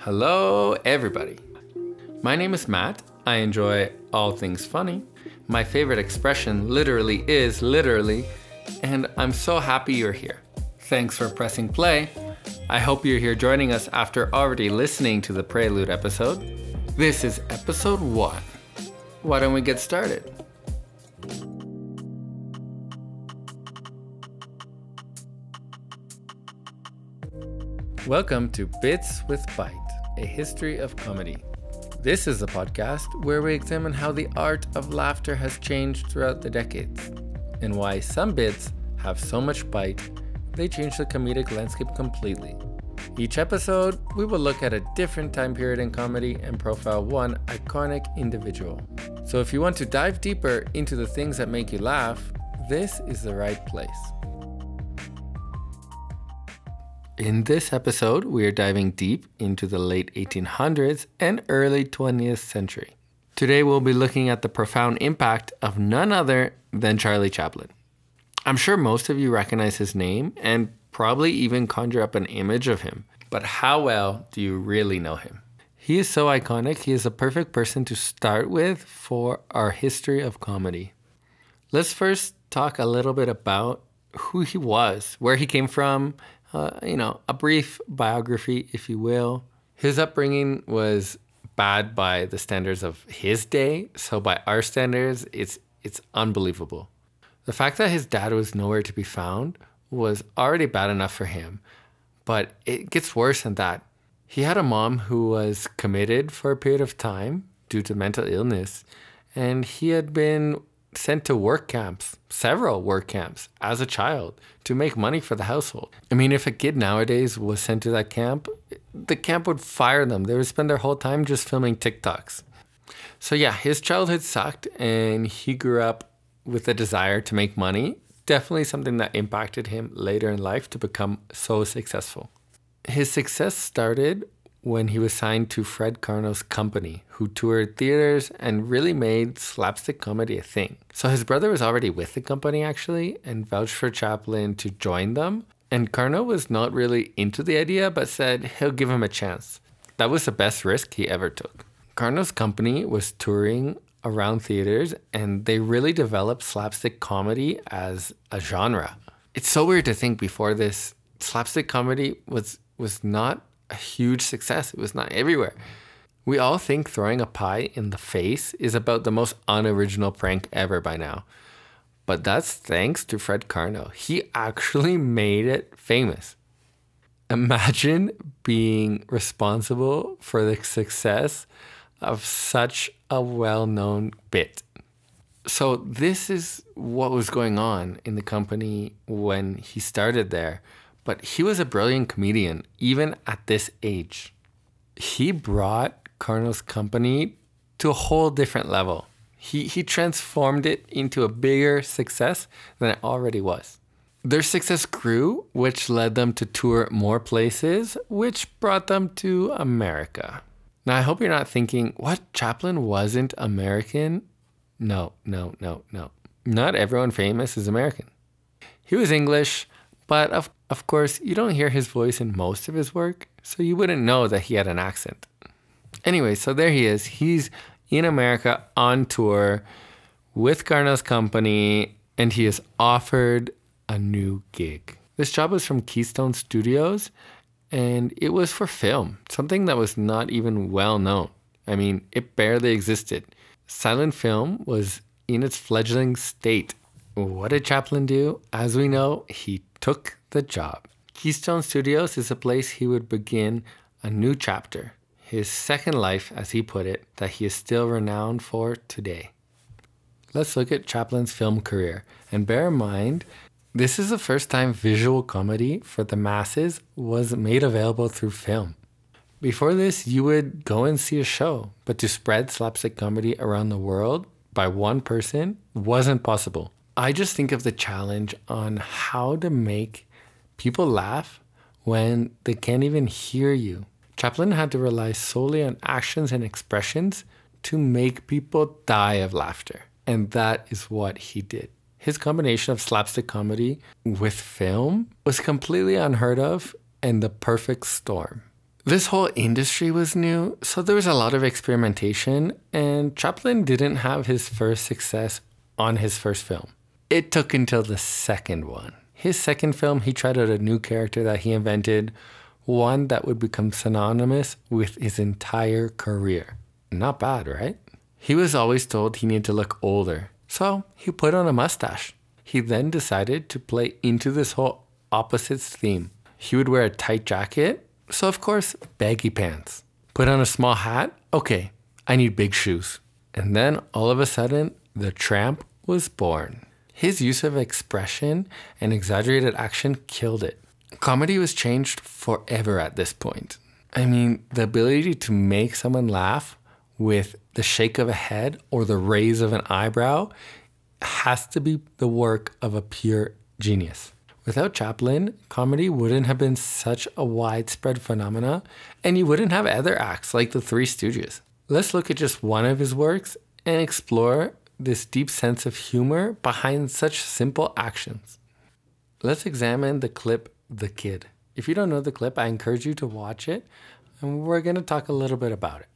Hello, everybody. My name is Matt. I enjoy all things funny. My favorite expression literally is literally, and I'm so happy you're here. Thanks for pressing play. I hope you're here joining us after already listening to the Prelude episode. This is episode one. Why don't we get started? Welcome to Bits with Bite, a history of comedy. This is a podcast where we examine how the art of laughter has changed throughout the decades and why some bits have so much bite they change the comedic landscape completely. Each episode, we will look at a different time period in comedy and profile one iconic individual. So if you want to dive deeper into the things that make you laugh, this is the right place. In this episode, we are diving deep into the late 1800s and early 20th century. Today, we'll be looking at the profound impact of none other than Charlie Chaplin. I'm sure most of you recognize his name and probably even conjure up an image of him, but how well do you really know him? He is so iconic, he is a perfect person to start with for our history of comedy. Let's first talk a little bit about who he was, where he came from, uh, you know, a brief biography, if you will. His upbringing was bad by the standards of his day, so by our standards, it's it's unbelievable. The fact that his dad was nowhere to be found was already bad enough for him, but it gets worse than that. He had a mom who was committed for a period of time due to mental illness, and he had been sent to work camps, several work camps, as a child to make money for the household. I mean, if a kid nowadays was sent to that camp, the camp would fire them. They would spend their whole time just filming TikToks. So, yeah, his childhood sucked, and he grew up with a desire to make money. Definitely something that impacted him later in life to become so successful. His success started when he was signed to Fred Karno's company, who toured theaters and really made slapstick comedy a thing. So his brother was already with the company actually and vouched for Chaplin to join them. And Karno was not really into the idea, but said he'll give him a chance. That was the best risk he ever took. Karno's company was touring around theaters and they really developed slapstick comedy as a genre. It's so weird to think before this slapstick comedy was was not a huge success. It was not everywhere. We all think throwing a pie in the face is about the most unoriginal prank ever by now. But that's thanks to Fred Karno. He actually made it famous. Imagine being responsible for the success of such a well known bit. So, this is what was going on in the company when he started there. But he was a brilliant comedian, even at this age. He brought Karno's company to a whole different level. He, he transformed it into a bigger success than it already was. Their success grew, which led them to tour more places, which brought them to America. Now, I hope you're not thinking, what, Chaplin wasn't American? No, no, no, no. Not everyone famous is American. He was English, but of, of course, you don't hear his voice in most of his work, so you wouldn't know that he had an accent. Anyway, so there he is. He's in America on tour with Karno's company, and he is offered a new gig. This job was from Keystone Studios, and it was for film, something that was not even well known. I mean, it barely existed. Silent film was in its fledgling state. What did Chaplin do? As we know, he took the job. Keystone Studios is a place he would begin a new chapter, his second life, as he put it, that he is still renowned for today. Let's look at Chaplin's film career and bear in mind this is the first time visual comedy for the masses was made available through film. Before this, you would go and see a show, but to spread slapstick comedy around the world by one person wasn't possible. I just think of the challenge on how to make people laugh when they can't even hear you. Chaplin had to rely solely on actions and expressions to make people die of laughter. And that is what he did. His combination of slapstick comedy with film was completely unheard of and the perfect storm. This whole industry was new, so there was a lot of experimentation, and Chaplin didn't have his first success on his first film. It took until the second one. His second film, he tried out a new character that he invented, one that would become synonymous with his entire career. Not bad, right? He was always told he needed to look older, so he put on a mustache. He then decided to play into this whole opposites theme. He would wear a tight jacket so, of course, baggy pants. Put on a small hat. Okay, I need big shoes. And then all of a sudden, the tramp was born. His use of expression and exaggerated action killed it. Comedy was changed forever at this point. I mean, the ability to make someone laugh with the shake of a head or the raise of an eyebrow has to be the work of a pure genius. Without Chaplin, comedy wouldn't have been such a widespread phenomena, and you wouldn't have other acts like the Three Stooges. Let's look at just one of his works and explore this deep sense of humor behind such simple actions. Let's examine the clip The Kid. If you don't know the clip, I encourage you to watch it, and we're going to talk a little bit about it.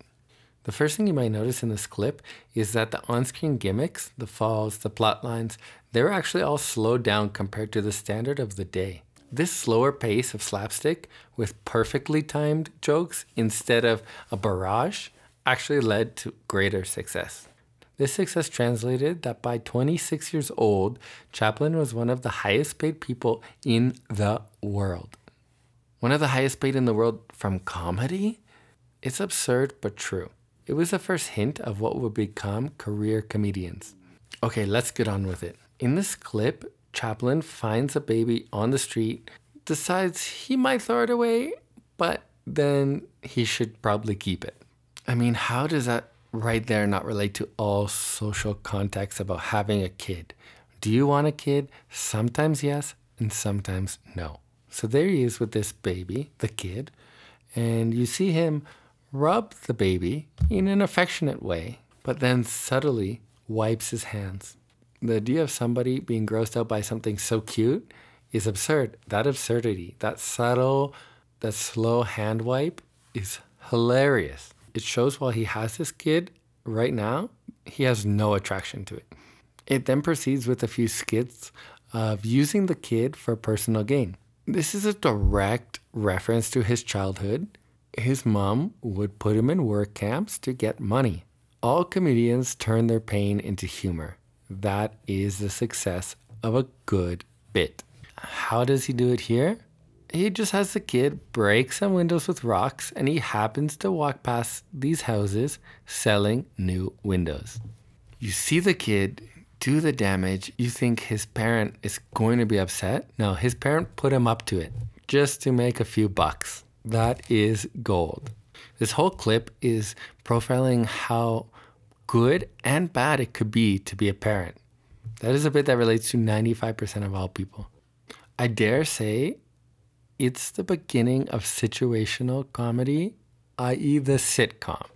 The first thing you might notice in this clip is that the on screen gimmicks, the falls, the plot lines, they're actually all slowed down compared to the standard of the day. This slower pace of slapstick with perfectly timed jokes instead of a barrage actually led to greater success. This success translated that by 26 years old, Chaplin was one of the highest paid people in the world. One of the highest paid in the world from comedy? It's absurd but true. It was the first hint of what would become career comedians. Okay, let's get on with it. In this clip, Chaplin finds a baby on the street, decides he might throw it away, but then he should probably keep it. I mean, how does that right there not relate to all social context about having a kid? Do you want a kid? Sometimes yes, and sometimes no. So there he is with this baby, the kid, and you see him rub the baby in an affectionate way, but then subtly wipes his hands. The idea of somebody being grossed out by something so cute is absurd. That absurdity, that subtle, that slow hand wipe is hilarious. It shows while he has this kid right now, he has no attraction to it. It then proceeds with a few skits of using the kid for personal gain. This is a direct reference to his childhood his mom would put him in work camps to get money. All comedians turn their pain into humor. That is the success of a good bit. How does he do it here? He just has the kid break some windows with rocks and he happens to walk past these houses selling new windows. You see the kid do the damage, you think his parent is going to be upset. No, his parent put him up to it just to make a few bucks. That is gold. This whole clip is profiling how good and bad it could be to be a parent. That is a bit that relates to 95% of all people. I dare say it's the beginning of situational comedy, i.e., the sitcom.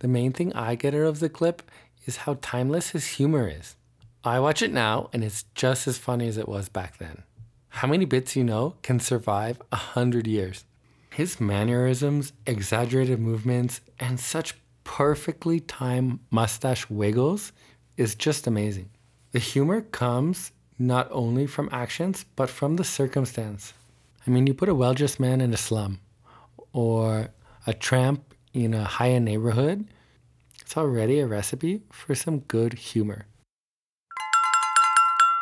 The main thing I get out of the clip is how timeless his humor is. I watch it now and it's just as funny as it was back then. How many bits you know can survive a hundred years? His mannerisms, exaggerated movements, and such perfectly timed mustache wiggles is just amazing. The humor comes not only from actions, but from the circumstance. I mean, you put a well dressed man in a slum or a tramp in a high end neighborhood, it's already a recipe for some good humor.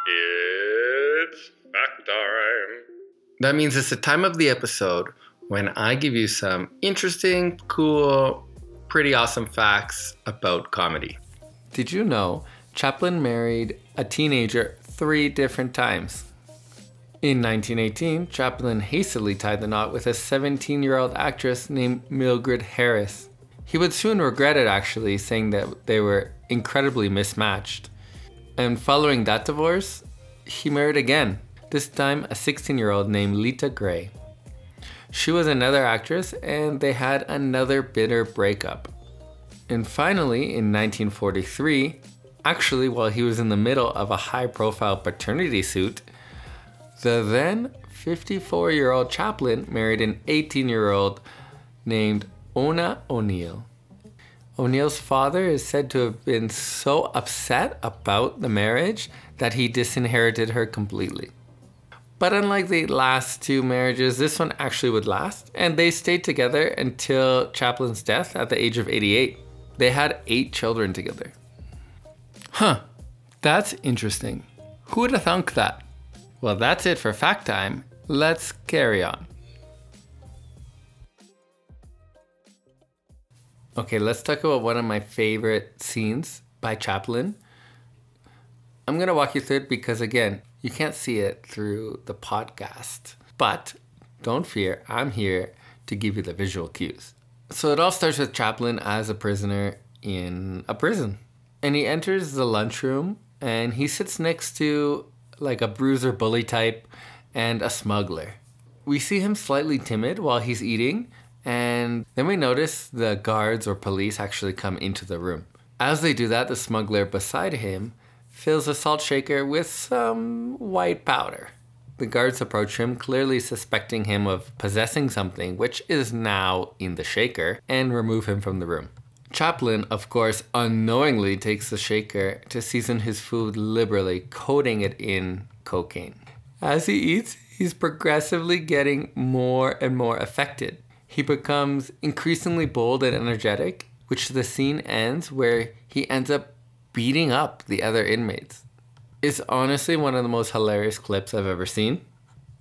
It's fact time. That means it's the time of the episode when I give you some interesting, cool, pretty awesome facts about comedy. Did you know Chaplin married a teenager three different times? In 1918, Chaplin hastily tied the knot with a 17 year old actress named Mildred Harris. He would soon regret it, actually, saying that they were incredibly mismatched. And following that divorce, he married again, this time a 16 year old named Lita Grey. She was another actress, and they had another bitter breakup. And finally, in 1943, actually while he was in the middle of a high profile paternity suit, the then 54 year old Chaplin married an 18 year old named Oona O'Neill. O'Neill's father is said to have been so upset about the marriage that he disinherited her completely. But unlike the last two marriages, this one actually would last, and they stayed together until Chaplin's death at the age of 88. They had eight children together. Huh, that's interesting. Who would have thunk that? Well, that's it for fact time. Let's carry on. Okay, let's talk about one of my favorite scenes by Chaplin. I'm going to walk you through it because, again, you can't see it through the podcast. But don't fear, I'm here to give you the visual cues. So it all starts with Chaplin as a prisoner in a prison. And he enters the lunchroom and he sits next to like a bruiser bully type and a smuggler. We see him slightly timid while he's eating, and then we notice the guards or police actually come into the room. As they do that, the smuggler beside him fills a salt shaker with some white powder. The guards approach him, clearly suspecting him of possessing something, which is now in the shaker, and remove him from the room. Chaplin, of course, unknowingly takes the shaker to season his food liberally, coating it in cocaine. As he eats, he's progressively getting more and more affected. He becomes increasingly bold and energetic, which the scene ends where he ends up beating up the other inmates. It's honestly one of the most hilarious clips I've ever seen.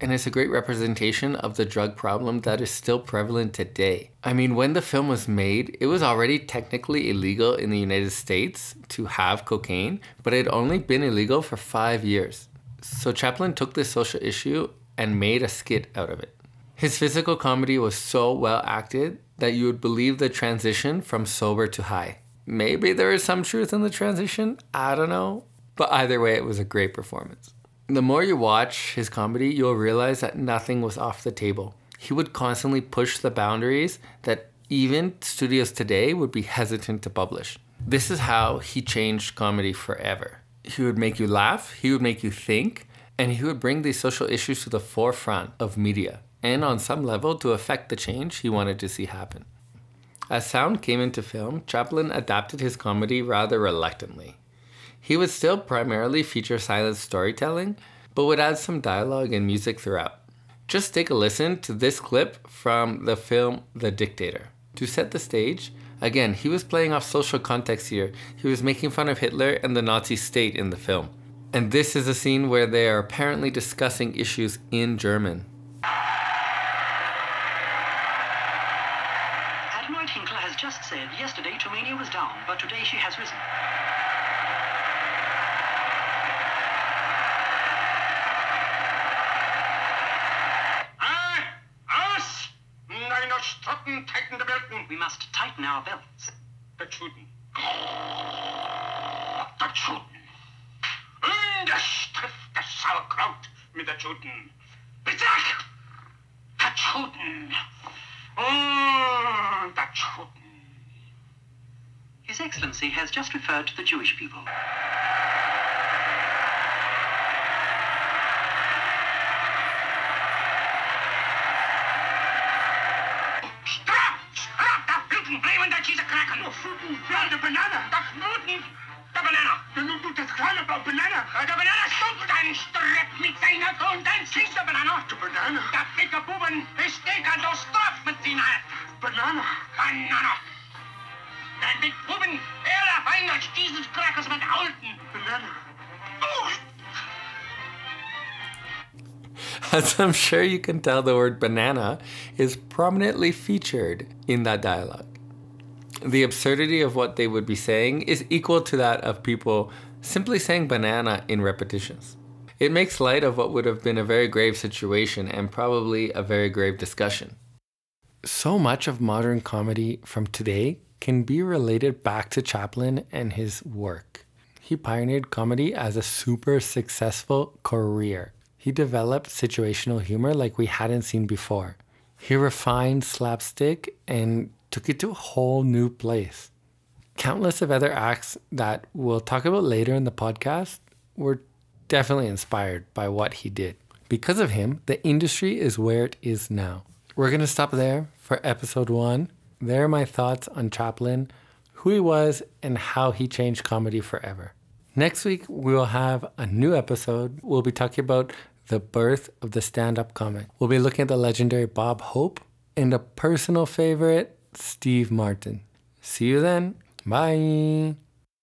And it's a great representation of the drug problem that is still prevalent today. I mean, when the film was made, it was already technically illegal in the United States to have cocaine, but it had only been illegal for five years. So Chaplin took this social issue and made a skit out of it. His physical comedy was so well acted that you would believe the transition from sober to high. Maybe there is some truth in the transition. I don't know. But either way, it was a great performance. The more you watch his comedy, you'll realize that nothing was off the table. He would constantly push the boundaries that even studios today would be hesitant to publish. This is how he changed comedy forever. He would make you laugh, he would make you think, and he would bring these social issues to the forefront of media, and on some level to affect the change he wanted to see happen. As sound came into film, Chaplin adapted his comedy rather reluctantly. He would still primarily feature silent storytelling, but would add some dialogue and music throughout. Just take a listen to this clip from the film The Dictator. To set the stage, again, he was playing off social context here. He was making fun of Hitler and the Nazi state in the film. And this is a scene where they are apparently discussing issues in German. Admiral Hynkel has just said yesterday Tomainia was down, but today she has risen. We must tighten our belts. Vertschuten. Vertschuten. Und das trifft das Sauerkraut mit der Tschuten. Bitte! Vertschuten. Mm, Und der Tschuten. His Excellency has just referred to the Jewish people. Knacken. Ja, der Banane. Das Bluten. Der Banane. Du, du, das kleine Bau Banane. Der Banane stumpft ein Strepp mit seiner und dann schießt der Banane. Der Banane. Der dicke Buben ist dicker, du Straf mit seiner. Banane. Banane. Der dicke Buben, er fein als dieses Crackers mit Halten. Banane. Oh. As I'm sure you can tell, the word banana is prominently featured in that dialogue. The absurdity of what they would be saying is equal to that of people simply saying banana in repetitions. It makes light of what would have been a very grave situation and probably a very grave discussion. So much of modern comedy from today can be related back to Chaplin and his work. He pioneered comedy as a super successful career. He developed situational humor like we hadn't seen before. He refined slapstick and took it to a whole new place. Countless of other acts that we'll talk about later in the podcast were definitely inspired by what he did. Because of him, the industry is where it is now. We're going to stop there for episode one. There are my thoughts on Chaplin, who he was, and how he changed comedy forever. Next week, we will have a new episode. We'll be talking about the birth of the stand up comic. We'll be looking at the legendary Bob Hope and a personal favorite, Steve Martin. See you then. Bye.